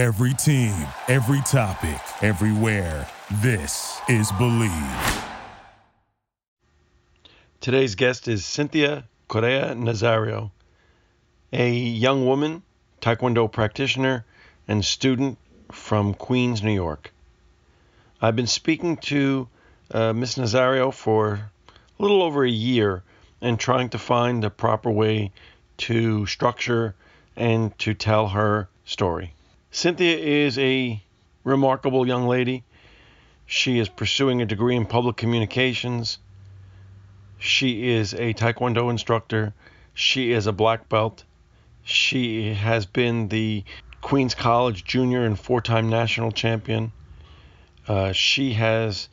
Every team, every topic, everywhere. This is Believe. Today's guest is Cynthia Correa Nazario, a young woman, Taekwondo practitioner, and student from Queens, New York. I've been speaking to uh, Miss Nazario for a little over a year and trying to find the proper way to structure and to tell her story. Cynthia is a remarkable young lady. She is pursuing a degree in public communications. She is a Taekwondo instructor. She is a black belt. She has been the Queens College junior and four time national champion. Uh, she has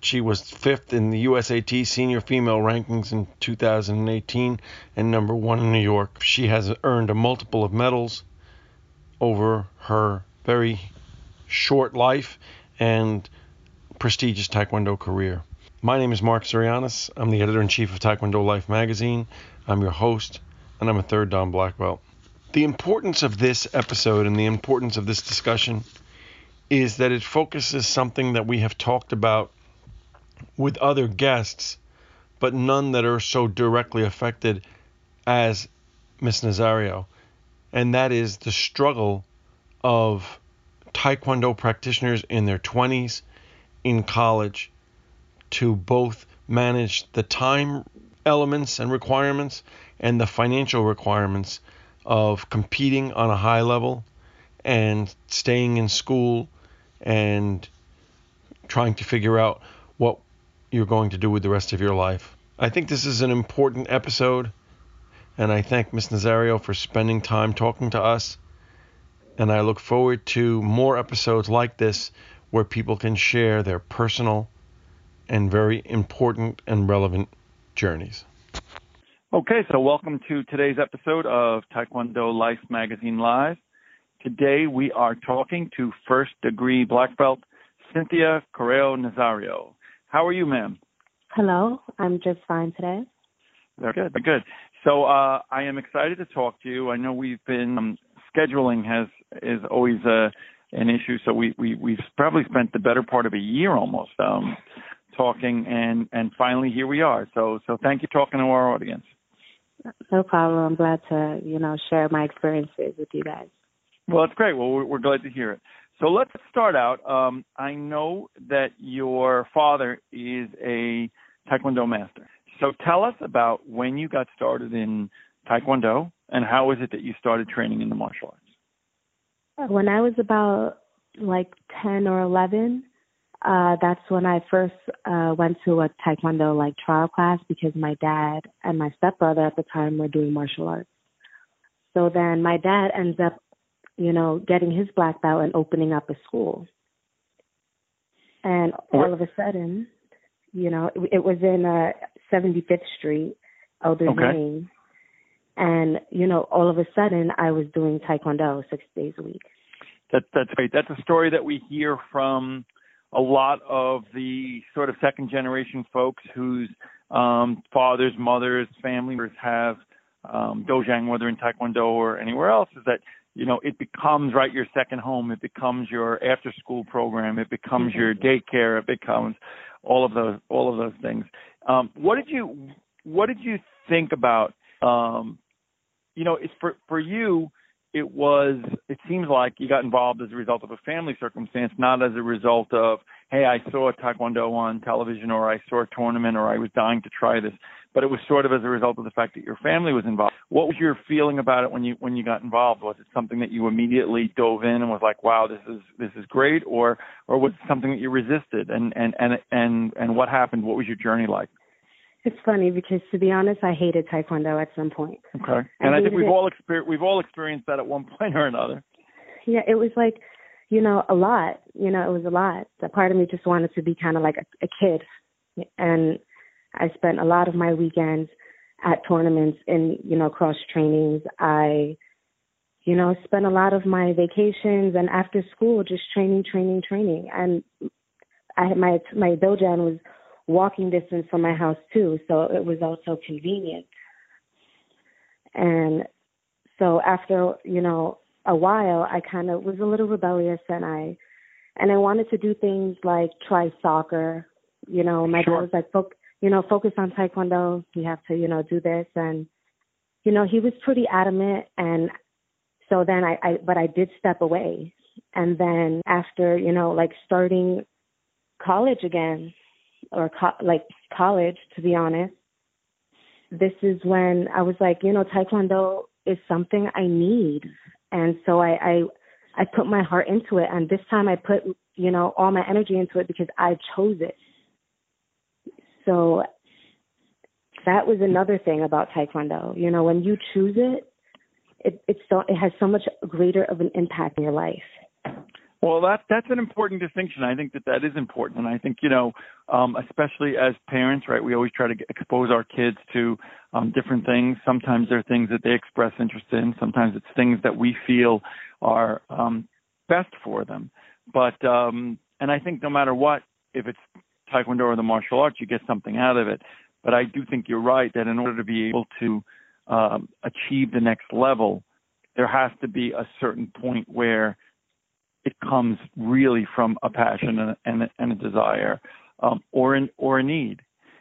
she was fifth in the USAT senior female rankings in 2018 and number one in New York. She has earned a multiple of medals over her very short life and prestigious Taekwondo career. My name is Mark Sirianis. I'm the editor in chief of Taekwondo Life magazine. I'm your host, and I'm a third Dan black belt. The importance of this episode and the importance of this discussion is that it focuses something that we have talked about with other guests, but none that are so directly affected as Miss Nazario, and that is the struggle of Taekwondo practitioners in their 20s in college to both manage the time elements and requirements and the financial requirements of competing on a high level and staying in school and trying to figure out what you're going to do with the rest of your life. I think this is an important episode, and I thank Ms. Nazario for spending time talking to us. And I look forward to more episodes like this where people can share their personal and very important and relevant journeys. Okay, so welcome to today's episode of Taekwondo Life Magazine Live. Today we are talking to first degree black belt Cynthia Correa Nazario. How are you, ma'am? Hello, I'm just fine today. Very good, very good. So uh, I am excited to talk to you. I know we've been um, scheduling has is always a uh, an issue, so we we we've probably spent the better part of a year almost um, talking, and and finally here we are. So so thank you talking to our audience. No problem. I'm glad to you know share my experiences with you guys. Well, that's great. Well, we're, we're glad to hear it. So let's start out. Um, I know that your father is a Taekwondo master. So tell us about when you got started in Taekwondo and how is it that you started training in the martial arts? When I was about like 10 or 11, uh, that's when I first uh, went to a Taekwondo like trial class because my dad and my stepbrother at the time were doing martial arts. So then my dad ends up you know, getting his black belt and opening up a school. And all of a sudden, you know, it, it was in uh, 75th Street, Eldert okay. Lane. And, you know, all of a sudden I was doing Taekwondo six days a week. That, that's great. That's a story that we hear from a lot of the sort of second generation folks whose um, fathers, mothers, family members have um, dojang, whether in Taekwondo or anywhere else, is that you know it becomes right your second home it becomes your after school program it becomes your mm-hmm. daycare it becomes all of those all of those things um what did you what did you think about um you know it's for for you it was it seems like you got involved as a result of a family circumstance not as a result of hey i saw a taekwondo on television or i saw a tournament or i was dying to try this but it was sort of as a result of the fact that your family was involved. What was your feeling about it when you when you got involved? Was it something that you immediately dove in and was like, "Wow, this is this is great," or or was it something that you resisted? And and and and and what happened? What was your journey like? It's funny because to be honest, I hated Taekwondo at some point. Okay, and I, I think we've it. all experienced we've all experienced that at one point or another. Yeah, it was like, you know, a lot. You know, it was a lot. A part of me just wanted to be kind of like a, a kid, and I spent a lot of my weekends at tournaments and, you know, cross trainings. I, you know, spent a lot of my vacations and after school just training, training, training. And I had my my dojang was walking distance from my house too, so it was also convenient. And so after, you know, a while, I kind of was a little rebellious and I and I wanted to do things like try soccer. You know, my sure. dad was like, Foc- you know, focus on taekwondo. You have to, you know, do this and you know, he was pretty adamant and so then I, I but I did step away. And then after, you know, like starting college again or co- like college to be honest, this is when I was like, you know, taekwondo is something I need. And so I I I put my heart into it and this time I put, you know, all my energy into it because I chose it. So that was another thing about taekwondo. You know, when you choose it, it it's so it has so much greater of an impact in your life. Well, that that's an important distinction. I think that that is important, and I think you know, um, especially as parents, right? We always try to expose our kids to um, different things. Sometimes they're things that they express interest in. Sometimes it's things that we feel are um, best for them. But um, and I think no matter what, if it's taekwondo or the martial arts, you get something out of it. But I do think you're right that in order to be able to um, achieve the next level, there has to be a certain point where it comes really from a passion and, and, and a desire um, or an or a need.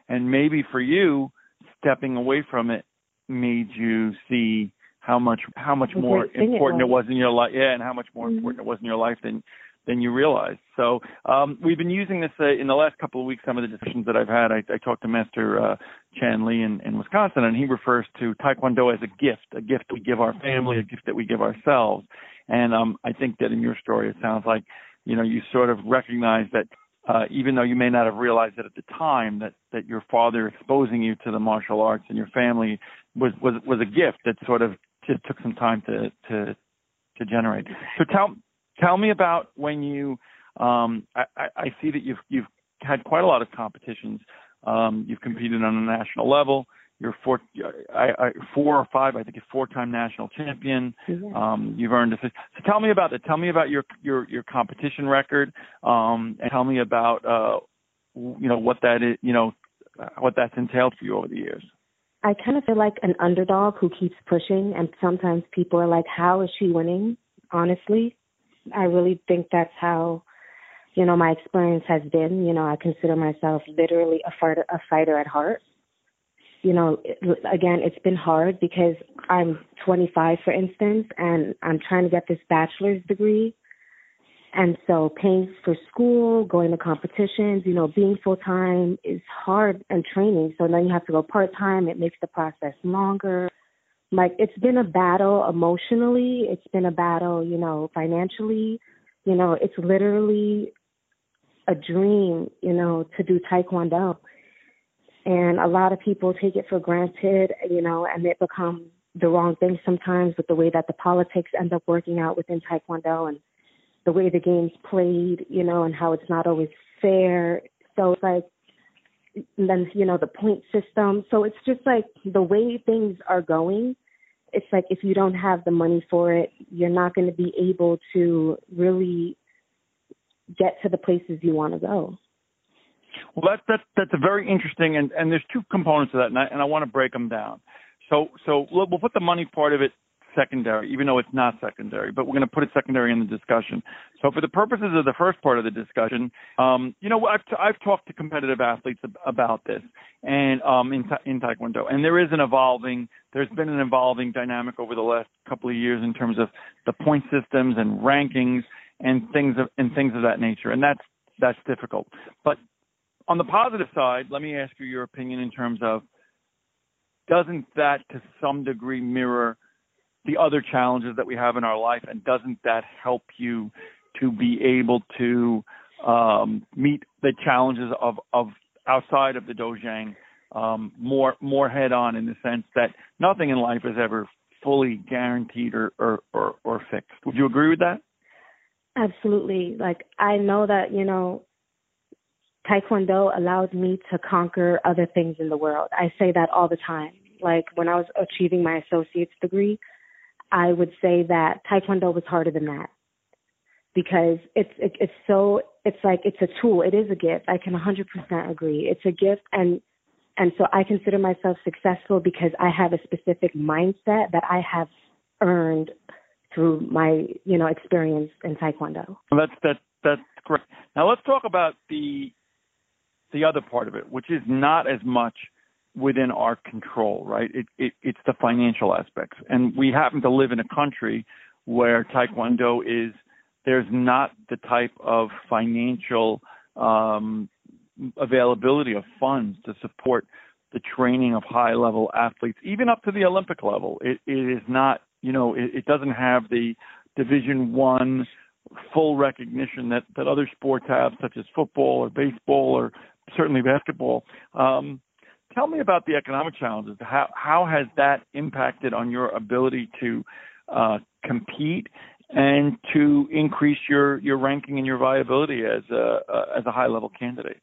And maybe for you, stepping away from it made you see how much how much more important it was. it was in your life. Yeah, and how much more mm-hmm. important it was in your life than than you realize. So um, we've been using this uh, in the last couple of weeks. Some of the discussions that I've had, I, I talked to Master uh, Chan Lee in, in Wisconsin, and he refers to Taekwondo as a gift, a gift we give our family, a gift that we give ourselves. And um, I think that in your story, it sounds like you know you sort of recognize that uh, even though you may not have realized it at the time, that that your father exposing you to the martial arts and your family was was was a gift that sort of just took some time to to to generate. So tell tell me about when you. Um, I, I see that you've you've had quite a lot of competitions. Um, you've competed on a national level. You're four, I, I, four or five, I think, a four-time national champion. Um, you've earned a. So tell me about that. Tell me about your your your competition record, um, and tell me about uh, you know what that is, you know, what that's entailed for you over the years. I kind of feel like an underdog who keeps pushing, and sometimes people are like, "How is she winning?" Honestly, I really think that's how you know my experience has been. You know, I consider myself literally a fighter, a fighter at heart. You know, again, it's been hard because I'm 25, for instance, and I'm trying to get this bachelor's degree. And so paying for school, going to competitions, you know, being full time is hard and training. So then you have to go part time. It makes the process longer like it's been a battle emotionally. It's been a battle you know financially. You know it's literally a dream you know to do taekwondo. And a lot of people take it for granted you know and it becomes the wrong thing sometimes with the way that the politics end up working out within taekwondo and the way the game's played you know and how it's not always fair. So it's like then you know the point system so it's just like the way things are going it's like if you don't have the money for it, you're not going to be able to really get to the places you want to go. Well, that's that's that's a very interesting, and and there's two components to that, and I, and I want to break them down. So so we'll, we'll put the money part of it secondary, even though it's not secondary, but we're going to put it secondary in the discussion. So, for the purposes of the first part of the discussion, um, you know, I've, t- I've talked to competitive athletes ab- about this and um, in, ta- in Taekwondo, and there is an evolving, there's been an evolving dynamic over the last couple of years in terms of the point systems and rankings and things of and things of that nature, and that's that's difficult. But on the positive side, let me ask you your opinion in terms of doesn't that to some degree mirror the other challenges that we have in our life, and doesn't that help you to be able to um, meet the challenges of, of outside of the dojang um, more more head on in the sense that nothing in life is ever fully guaranteed or, or, or, or fixed. Would you agree with that? Absolutely. Like I know that, you know, Taekwondo allowed me to conquer other things in the world. I say that all the time. Like when I was achieving my associate's degree, I would say that Taekwondo was harder than that because it's it, it's so it's like it's a tool. It is a gift. I can 100% agree. It's a gift, and and so I consider myself successful because I have a specific mindset that I have earned through my you know experience in taekwondo. That's that that's great. Now let's talk about the the other part of it, which is not as much within our control, right? It, it it's the financial aspects, and we happen to live in a country where taekwondo is there's not the type of financial um, availability of funds to support the training of high level athletes, even up to the Olympic level. It, it is not, you know, it, it doesn't have the Division One full recognition that that other sports have, such as football or baseball or certainly basketball. Um, tell me about the economic challenges. How how has that impacted on your ability to uh, compete and to increase your your ranking and your viability as a uh, as a high level candidate?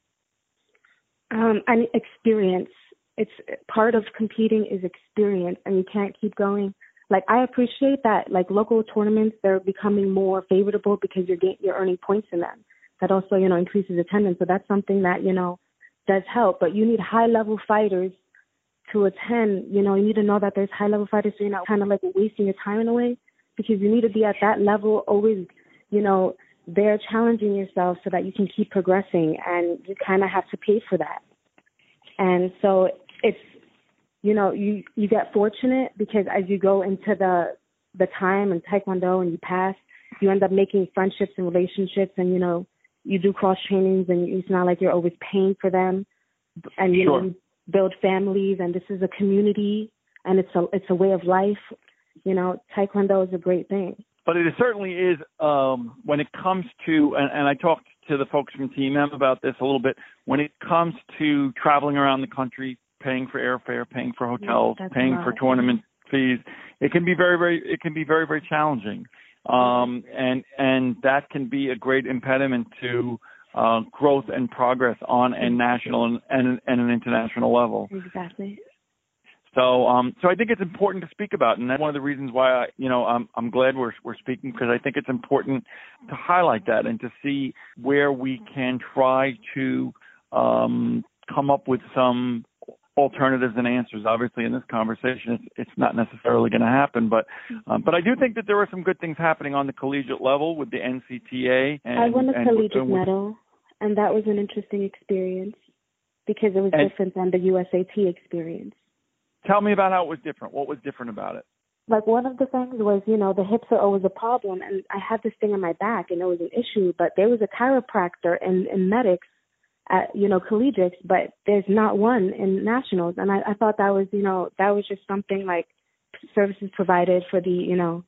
Um, and experience. It's part of competing is experience, and you can't keep going. Like I appreciate that, like local tournaments, they're becoming more favorable because you're getting, you're earning points in them. That also, you know, increases attendance. So that's something that you know does help. But you need high level fighters to attend. You know, you need to know that there's high level fighters, so you're not kind of like wasting your time in a way because you need to be at that level always, you know, there challenging yourself so that you can keep progressing and you kind of have to pay for that. And so it's, you know, you, you get fortunate because as you go into the, the time and taekwondo and you pass, you end up making friendships and relationships and, you know, you do cross trainings and it's not like you're always paying for them and you sure. know, build families and this is a community and it's a, it's a way of life you know, taekwondo is a great thing. But it certainly is um, when it comes to, and, and I talked to the folks from Team M about this a little bit. When it comes to traveling around the country, paying for airfare, paying for hotels, yeah, paying for tournament fees, it can be very, very, it can be very, very challenging, um, and and that can be a great impediment to uh, growth and progress on a national and, and, and an international level. Exactly. So, um, so I think it's important to speak about, and that's one of the reasons why I, you know, I'm, I'm glad we're we're speaking because I think it's important to highlight that and to see where we can try to um, come up with some alternatives and answers. Obviously, in this conversation, it's, it's not necessarily going to happen, but um, but I do think that there are some good things happening on the collegiate level with the NCTA. And, I won a and, collegiate and medal, and that was an interesting experience because it was different than the USAT experience. Tell me about how it was different. What was different about it? Like one of the things was, you know, the hips are always a problem, and I had this thing in my back, and it was an issue. But there was a chiropractor and, and medics at, you know, collegiates, but there's not one in nationals. And I, I thought that was, you know, that was just something like services provided for the, you know,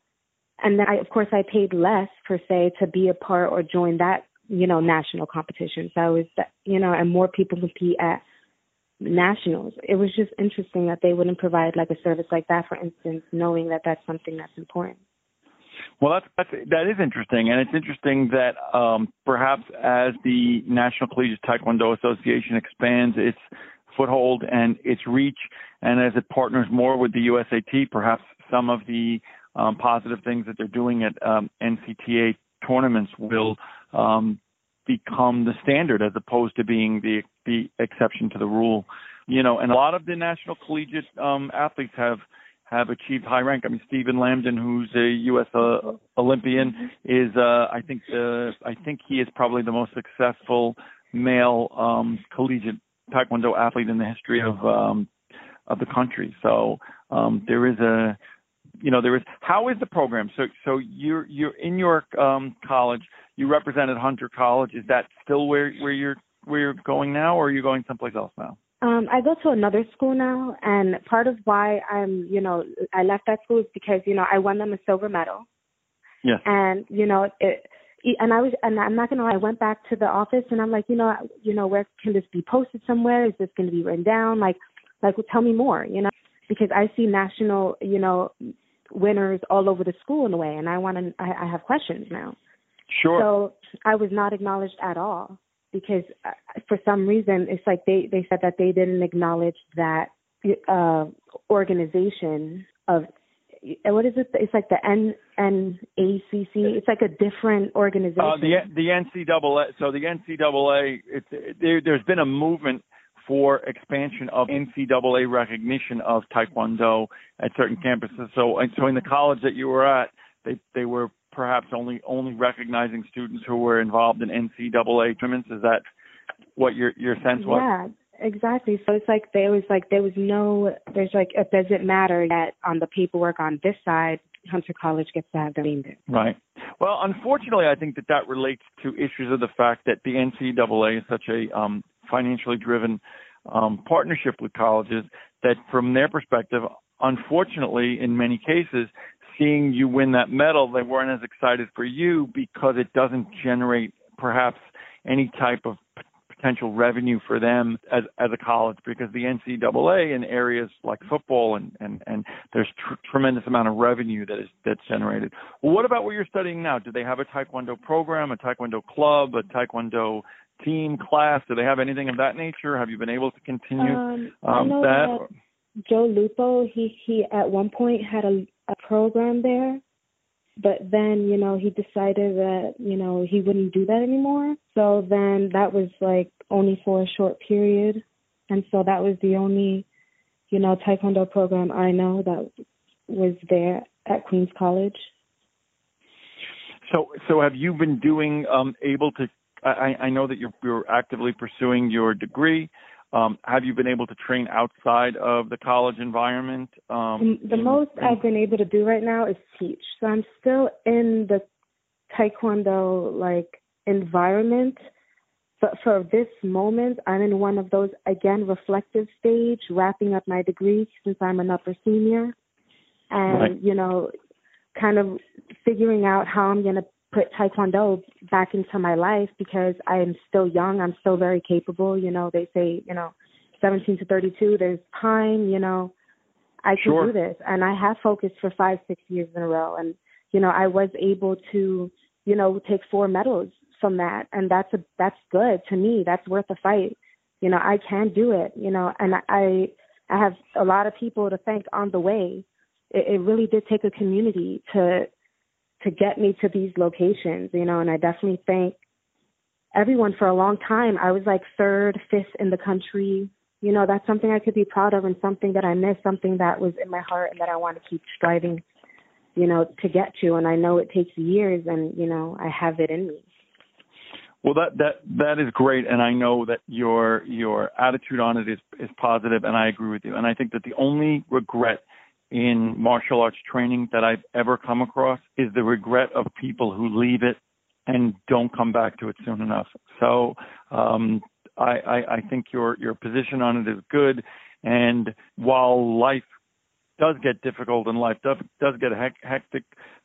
and then I, of course, I paid less per se to be a part or join that, you know, national competition. So I was, you know, and more people compete at nationals. It was just interesting that they wouldn't provide like a service like that, for instance, knowing that that's something that's important. Well, that's, that's that is interesting, and it's interesting that um, perhaps as the National Collegiate Taekwondo Association expands its foothold and its reach, and as it partners more with the USAT, perhaps some of the um, positive things that they're doing at um, NCTA tournaments will um, become the standard as opposed to being the the exception to the rule. You know, and a lot of the national collegiate um, athletes have have achieved high rank. I mean, Stephen Lambdin, who's a U.S. Uh, Olympian, is uh, I think the I think he is probably the most successful male um, collegiate taekwondo athlete in the history of um, of the country. So um, there is a you know there is how is the program so so you're you're in your um college you represented Hunter College is that still where where you're where you're going now or are you going someplace else now um I go to another school now and part of why I'm you know I left that school is because you know I won them a silver medal yes and you know it and I was, and I'm not gonna lie, I went back to the office and I'm like, you know, you know, where can this be posted somewhere? Is this going to be written down? Like, like, well, tell me more, you know, because I see national, you know, winners all over the school in a way, and I want to. I, I have questions now. Sure. So I was not acknowledged at all because uh, for some reason it's like they they said that they didn't acknowledge that uh organization of what is it? It's like the N NACC. It's like a different organization. Uh, the the NCAA. So the NCAA. It's it, there. There's been a movement for expansion of NCAA recognition of Taekwondo at certain campuses. So, and so in the college that you were at, they they were perhaps only only recognizing students who were involved in NCAA tournaments. Is that what your your sense was? Yeah, exactly. So it's like there was like there was no there's like it doesn't matter that on the paperwork on this side Hunter College gets to have their name there. Right. Well, unfortunately, I think that that relates to issues of the fact that the NCAA is such a um, financially driven um, partnership with colleges that, from their perspective, unfortunately, in many cases, seeing you win that medal, they weren't as excited for you because it doesn't generate perhaps any type of potential revenue for them as as a college because the NCAA in areas like football and and and there's tr- tremendous amount of revenue that is that's generated. Well, what about what you're studying now? Do they have a Taekwondo program, a Taekwondo club, a Taekwondo team class? Do they have anything of that nature? Have you been able to continue Um, um, that? that Joe Lupo, he he at one point had a a program there, but then you know he decided that you know he wouldn't do that anymore. So then that was like only for a short period, and so that was the only you know taekwondo program I know that was there at Queens College. So, so have you been doing um, able to? I, I know that you're, you're actively pursuing your degree. Um, have you been able to train outside of the college environment? Um, the the most in- I've been able to do right now is teach. So I'm still in the taekwondo like environment. But for this moment, I'm in one of those again reflective stage, wrapping up my degree since I'm an upper senior, and Right. you know, kind of figuring out how I'm gonna put taekwondo back into my life because I'm still young. I'm still very capable. You know, they say you know, 17 to 32. There's time. You know, I can Sure. do this, and I have focused for five, six years in a row, and you know, I was able to, you know, take four medals from that, and that's a that's good to me. That's worth a fight. You know, I can do it. You know, and I I have a lot of people to thank on the way. It, it really did take a community to to get me to these locations. You know, and I definitely thank everyone for a long time. I was like third, fifth in the country. You know, that's something I could be proud of and something that I miss, something that was in my heart and that I want to keep striving, you know, to get to. And I know it takes years and, you know, I have it in me. Well, that that that is great, and I know that your your attitude on it is is positive, and I agree with you. And I think that the only regret in martial arts training that I've ever come across is the regret of people who leave it and don't come back to it soon enough. So um, I, I I think your your position on it is good, and while life does get difficult and life does does get hectic,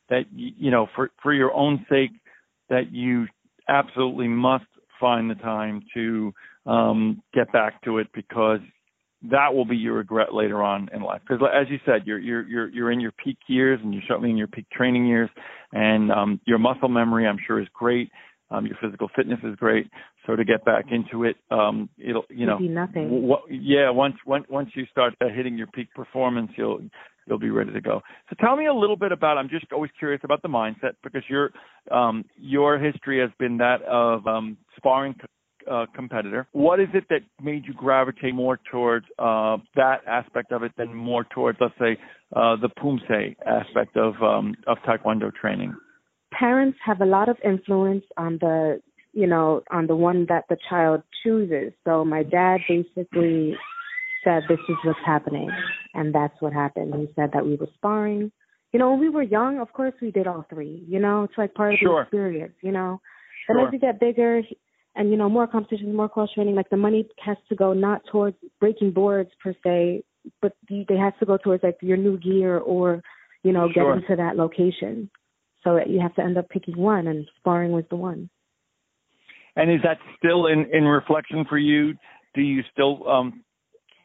that you know for for your own sake that you absolutely must find the time to um, get back to it because that will be your regret later on in life. Because as you said, you're you're you're you're in your peak years and you're certainly in your peak training years, and um, your muscle memory I'm sure is great. Um, your physical fitness is great. So to get back into it, um, it'll you know It'd be nothing. w- what, yeah once once once you start uh, hitting your peak performance, you'll you'll be ready to go. So tell me a little bit about. I'm just always curious about the mindset because your um, your history has been that of um, sparring uh, competitor. What is it that made you gravitate more towards uh, that aspect of it than more towards, let's say, uh, the Poomsae aspect of um, of Taekwondo training? Parents have a lot of influence on the, you know, on the one that the child chooses. So my dad basically said this is what's happening and that's what happened. He said that we were sparring. You know, when we were young, of course we did all three. You know, it's like part of Sure. the experience, you know. But Sure. as you get bigger and you know, more competitions, more cross training, like the money has to go not towards breaking boards per se, but they have to go towards like your new gear or, you know, Sure. getting to that location. So you have to end up picking one and sparring was the one. And is that still in, in reflection for you? Do you still um,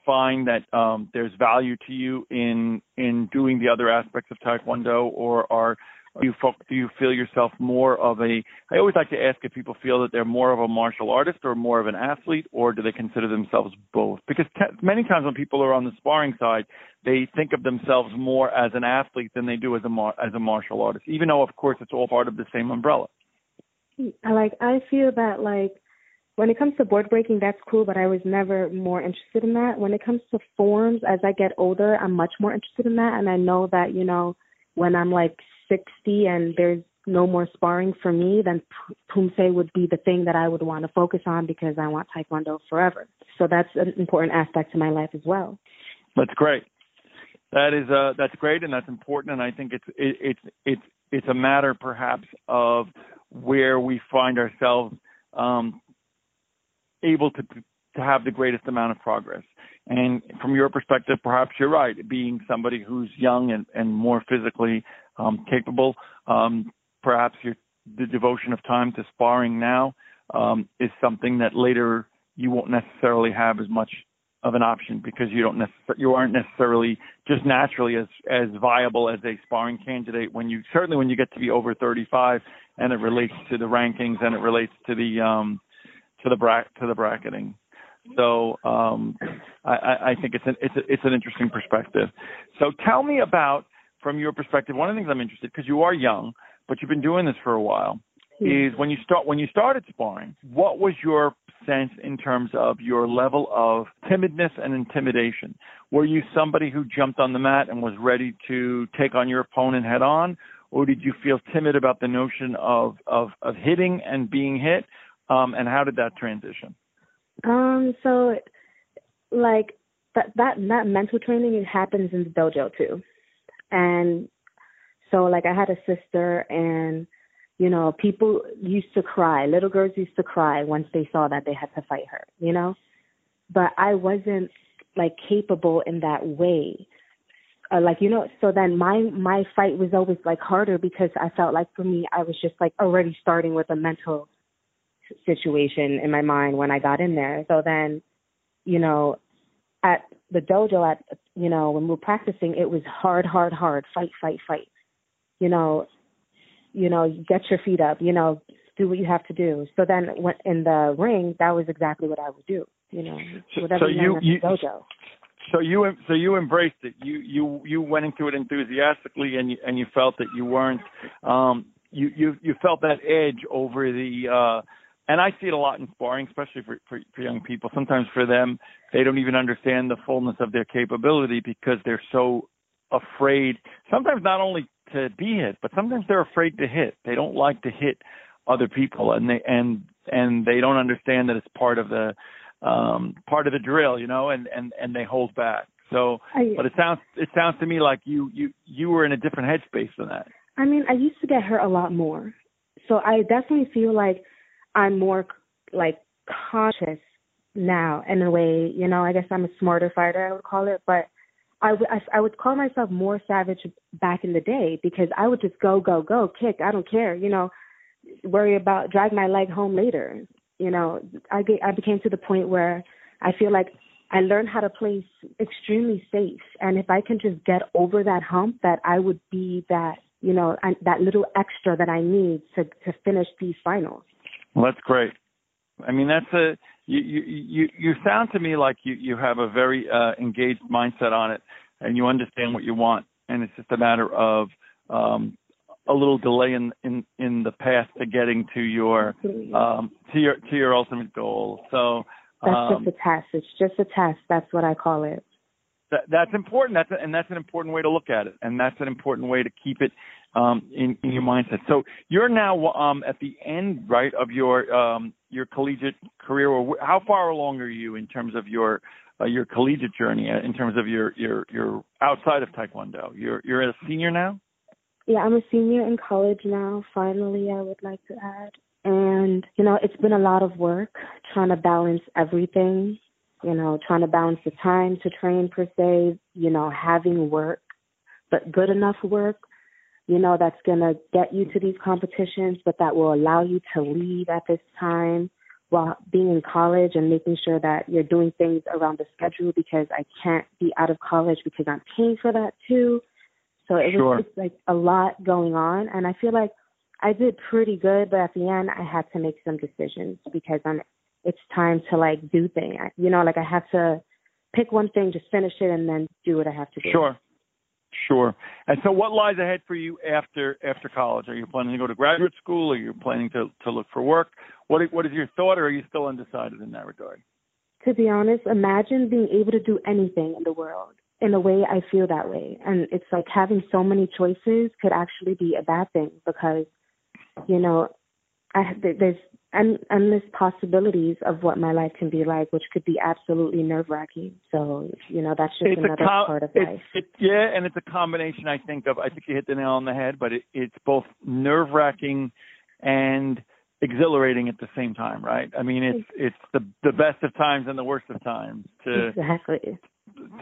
find that um, there's value to you in in doing the other aspects of Taekwondo, or are do you fo- do you feel yourself more of a? I always like to ask if people feel that they're more of a martial artist or more of an athlete, or do they consider themselves both? Because te- many times when people are on the sparring side, they think of themselves more as an athlete than they do as a mar- as a martial artist, even though of course it's all part of the same umbrella. Like I feel that like when it comes to board breaking that's cool but I was never more interested in that. When it comes to forms as I get older I'm much more interested in that and I know that, you know, when I'm like 60 and there's no more sparring for me, then Poomsae would be the thing that I would want to focus on because I want Taekwondo forever. So that's an important aspect to my life as well. That's great. That is uh that's great and that's important and I think it's it, it's it's it's a matter perhaps of where we find ourselves um able to to have the greatest amount of progress. And from your perspective, perhaps you're right. Being somebody who's young and, and more physically um, capable, um, perhaps your, the devotion of time to sparring now um, is something that later you won't necessarily have as much of an option because you don't necessarily you aren't necessarily just naturally as as viable as a sparring candidate when you certainly when you get to be over 35 and it relates to the rankings and it relates to the um to the bra- to the bracketing. So um, I, I think it's an it's a, it's an interesting perspective. So tell me about from your perspective. One of the things I'm interested because you are young, but you've been doing this for a while. Is when you start when you started sparring, what was your sense in terms of your level of timidness and intimidation? Were you somebody who jumped on the mat and was ready to take on your opponent head on, or did you feel timid about the notion of of, of hitting and being hit? Um, and how did that transition? Um, so like that that that mental training it happens in the dojo too. And so like I had a sister and you know, people used to cry. Little girls used to cry once they saw that they had to fight her, you know? But I wasn't like capable in that way. Uh, like you know, so then my my fight was always like harder because I felt like for me I was just like already starting with a mental situation in my mind when I got in there. So then, you know, at the dojo, at you know, when we were practicing, it was hard, hard, hard, fight, fight, fight. You know, you know, get your feet up. You know, do what you have to do. So then, when in the ring, that was exactly what I would do. You know, whatever so you, you dojo. So you so you embraced it. You you you went into it enthusiastically, and you, and you felt that you weren't. Um, you you you felt that edge over the uh and I see it a lot in sparring, especially for, for, for young people. Sometimes for them, they don't even understand the fullness of their capability because they're so afraid. Sometimes not only to be hit, but sometimes they're afraid to hit. They don't like to hit other people, and they and and they don't understand that it's part of the um part of the drill, you know, and and and they hold back. So, but it sounds it sounds to me like you you you were in a different headspace than that. I mean, I used to get hurt a lot more, so I definitely feel like I'm more like conscious now in a way. You know, I guess I'm a smarter fighter, I would call it, but I, would call myself more savage back in the day because I would just go, go, go, kick. I don't care. You know, worry about drag my leg home later. You know, I get, I became to the point where I feel like I learned how to play extremely safe, and if I can just get over that hump, that I would be that you know I, that little extra that I need to to finish these finals. Well, that's great. I mean, that's a you you you you sound to me like you you have a very uh, engaged mindset on it, and you understand what you want, and it's just a matter of um, a little delay in in in the path to getting to your um, to your to your ultimate goal. So that's um, just a test. It's just a test. That's what I call it. That, that's important. That's a, and that's an important way to look at it, and that's an important way to keep it um, in, in your mindset. So you're now um, at the end, right, of your um, your collegiate career. Or how far along are you in terms of your uh, your collegiate journey? Uh, in terms of your your your outside of Taekwondo, you're you're a senior now. Yeah, I'm a senior in college now. Finally, I would like to add. And, you know, it's been a lot of work trying to balance everything, you know, trying to balance the time to train per se, you know, having work, but good enough work you know, that's going to get you to these competitions, but that will allow you to leave at this time while being in college and making sure that you're doing things around the schedule because I can't be out of college because I'm paying for that too. So it sure. was it's like a lot going on and I feel like I did pretty good, but at the end I had to make some decisions because I'm it's time to like do things. You know, like I have to pick one thing, just finish it and then do what I have to do. Sure. Sure. And so, what lies ahead for you after after college? Are you planning to go to graduate school? Are you planning to to look for work? What what is your thought, or are you still undecided in that regard? To be honest, imagine being able to do anything in the world. in a way, I feel that way. And it's like having so many choices could actually be a bad thing because, you know, I, there's en- endless possibilities of what my life can be like, which could be absolutely nerve wracking. So, you know, that's just it's another com- part of it's, life. It, yeah, and it's a combination, I think, of, I think you hit the nail on the head, but it, it's both nerve wracking and exhilarating at the same time, right? I mean, it's it's the the best of times and the worst of times to exactly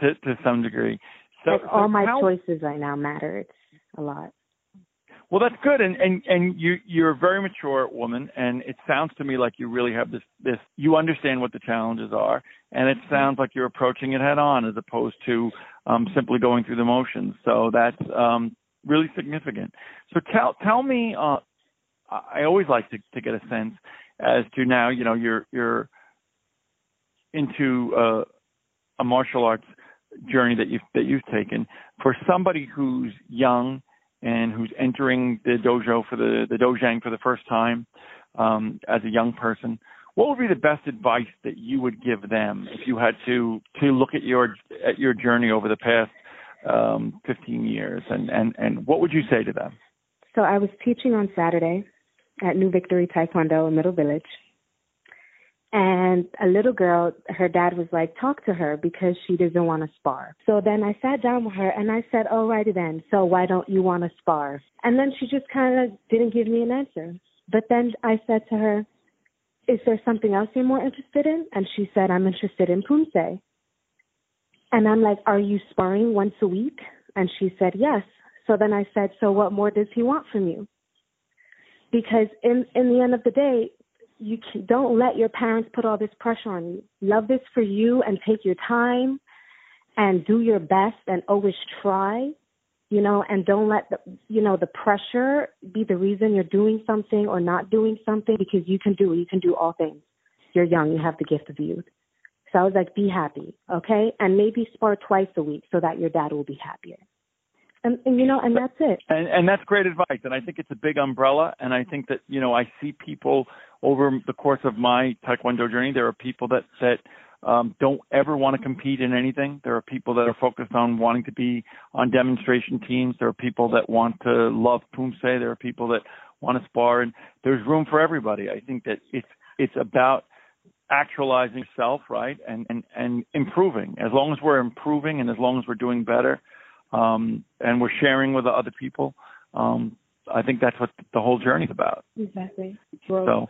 to to some degree. So, like so all my how, choices right now matter. It's a lot. Well, that's good, and and and you you're a very mature woman, and it sounds to me like you really have this this you understand what the challenges are, and it sounds like you're approaching it head on as opposed to um, simply going through the motions. So that's um, really significant. So tell tell me. Uh, I always like to to get a sense as to now. You know, you're you're into uh, a martial arts journey that you've that you've taken for somebody who's young and who's entering the dojo for the the dojang for the first time um, as a young person, what would be the best advice that you would give them if you had to to look at your at your journey over the past um, 15 years, and and and what would you say to them? So I was teaching on Saturday at New Victory Taekwondo in Middle Village. And a little girl, her dad was like, talk to her because she doesn't want to spar. So then I sat down with her and I said, alrighty then, so why don't you want to spar? And then she just kind of didn't give me an answer. But then I said to her, is there something else you're more interested in? And she said, I'm interested in Poomsae. And I'm like, are you sparring once a week? And she said, yes. So then I said, so what more does he want from you? Because in in the end of the day, you don't let your parents put all this pressure on you. Love this for you and take your time and do your best and always try, you know, and don't let the, you know, the pressure be the reason you're doing something or not doing something because you can do it. You can do all things. You're young. You have the gift of youth. So I was like, be happy, okay? And maybe spar twice a week so that your dad will be happier. And, and you know, and that's it. And and that's great advice. And I think it's a big umbrella. And I think that you know, I see people over the course of my taekwondo journey. There are people that that um, don't ever want to compete in anything. There are people that are focused on wanting to be on demonstration teams. There are people that want to love Poomsae. There are people that want to spar, and there's room for everybody. I think that it's it's about actualizing yourself, right, and and and improving. As long as we're improving, and as long as we're doing better, um, and we're sharing with the other people. Um, I think that's what the whole journey's about. Exactly. So,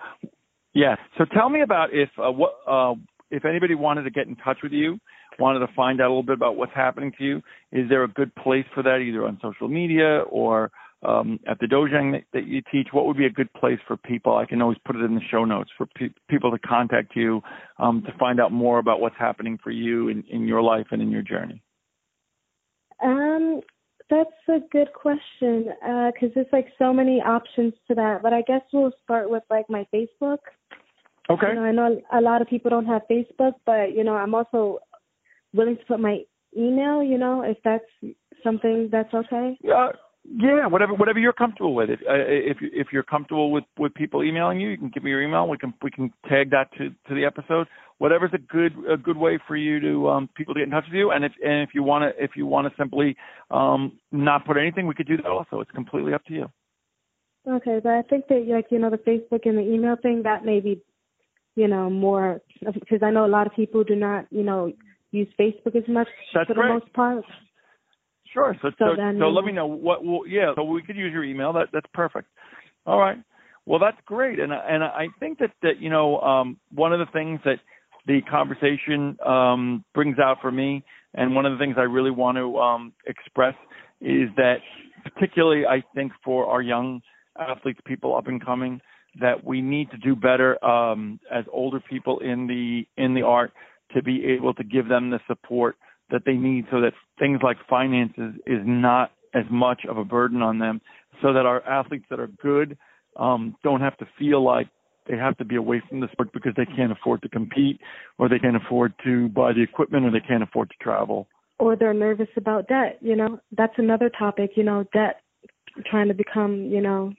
yeah. So tell me about if uh, what uh, if anybody wanted to get in touch with you, wanted to find out a little bit about what's happening to you. Is there a good place for that, either on social media or um, at the dojang that, that, you teach? What would be a good place for people? I can always put it in the show notes for pe- people to contact you um, to find out more about what's happening for you in, in your life and in your journey. Um, that's a good question because uh, there's like so many options to that. But I guess we'll start with like my Facebook. Okay. You know, I know a lot of people don't have Facebook, but you know, I'm also willing to put my email. You know, if that's something that's okay. Yeah. Yeah, whatever whatever you're comfortable with. If uh, if if you're comfortable with with people emailing you, you can give me your email. We can we can tag that to to the episode. Whatever's a good a good way for you to um people to get in touch with you. And if and if you want to if you want to simply um not put anything, we could do that also. It's completely up to you. Okay, but I think that like you know the Facebook and the email thing that may be you know more because I know a lot of people do not you know use Facebook as much That's for great. the most part. Sure. So So so, so let me know what. Well, yeah. So we could use your email. That that's perfect. All right. Well, that's great. And I- and I think that that you know um, one of the things that the conversation um, brings out for me, and one of the things I really want to um, express is that particularly I think for our young athletes, people up and coming, that we need to do better um, as older people in the in the art to be able to give them the support that they need so that things like finances is not as much of a burden on them so that our athletes that are good um, don't have to feel like they have to be away from the sport because they can't afford to compete or they can't afford to buy the equipment or they can't afford to travel. or they're nervous about debt. You know, that's another topic. You know, debt, trying to become, you know,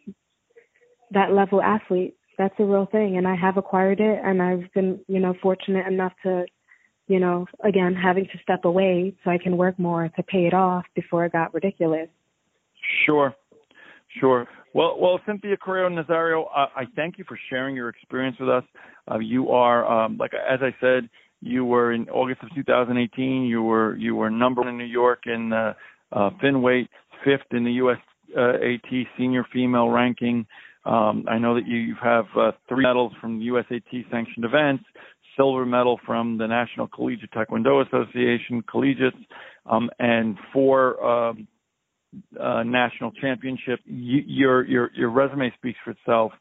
that level athlete. That's a real thing, and I have acquired it, and I've been, you know, fortunate enough to you know, again, having to step away so I can work more to pay it off before it got ridiculous. Sure, sure. Well, well, Cynthia Correa Nazario, I thank you for sharing your experience with us. Uh, you are, um, like as I said, you were in August of 2018. You were you were number one in New York in uh, uh, fifth in the U.S. Uh, AT senior female ranking. Um, I know that you, you have uh, three medals from USAT sanctioned events, silver medal from the National Collegiate Taekwondo Association, collegiates, um, and four um, uh, national championship. You, your your your resume speaks for itself.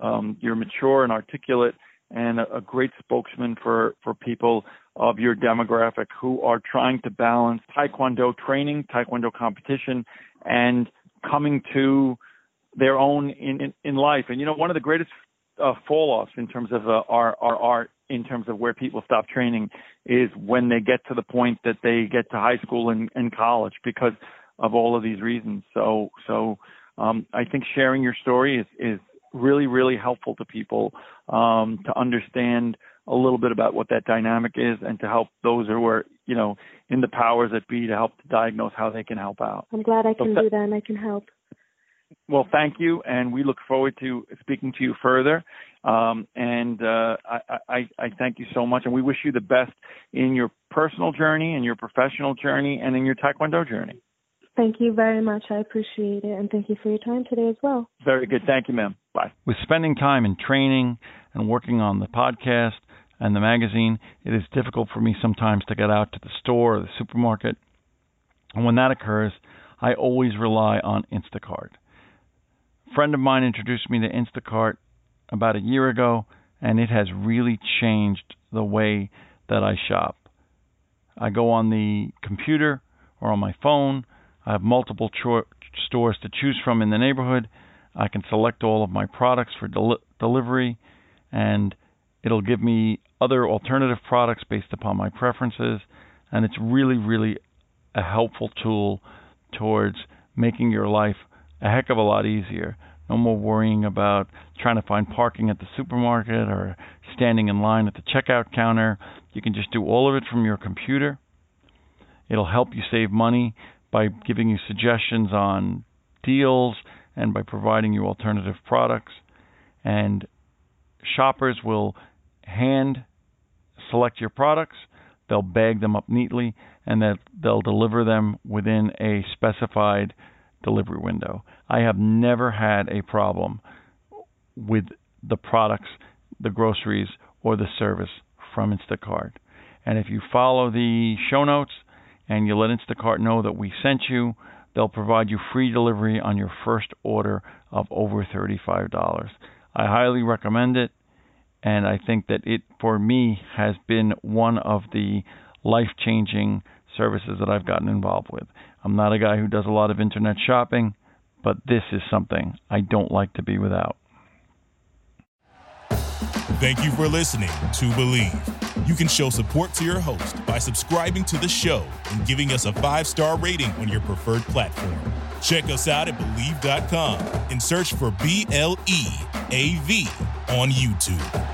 Um, you're mature and articulate, and a, a great spokesman for for people of your demographic who are trying to balance taekwondo training, taekwondo competition, and coming to their own in, in, in life. And you know, one of the greatest uh, fall offs in terms of uh, our our art, in terms of where people stop training, is when they get to the point that they get to high school and, and college because of all of these reasons. So so um, I think sharing your story is is really really helpful to people um, to understand a little bit about what that dynamic is and to help those who are you know in the powers that be to help to diagnose how they can help out. I'm glad I can so, do that and I can help. Well, thank you, and we look forward to speaking to you further. Um, and uh, I, I, I, thank you so much, and we wish you the best in your personal journey, in your professional journey, and in your Taekwondo journey. Thank you very much. I appreciate it. And thank you for your time today as well. Very good. Thank you, ma'am. Bye. With spending time in training and working on the podcast and the magazine, it is difficult for me sometimes to get out to the store or the supermarket. And when that occurs, I always rely on Instacart. Friend of mine introduced me to Instacart about a year ago, and it has really changed the way that I shop. I go on the computer or on my phone I have multiple cho- stores to choose from in the neighborhood. I can select all of my products for del- delivery, and it'll give me other alternative products based upon my preferences. And it's really, really a helpful tool towards making your life a heck of a lot easier. No more worrying about trying to find parking at the supermarket or standing in line at the checkout counter. You can just do all of it from your computer. It'll help you save money by giving you suggestions on deals and by providing you alternative products. And shoppers will hand select your products, they'll bag them up neatly, and that they'll deliver them within a specified delivery window. I have never had a problem with the products, the groceries, or the service from Instacart. And if you follow the show notes, and you let Instacart know that we sent you, they'll provide you free delivery on your first order of over $35. I highly recommend it, and I think that it, for me, has been one of the life changing services that I've gotten involved with. I'm not a guy who does a lot of internet shopping, but this is something I don't like to be without. Thank you for listening to Bleav. You can show support to your host by subscribing to the show and giving us a five star rating on your preferred platform. Check us out at Bleav.com and search for B L E A V on YouTube.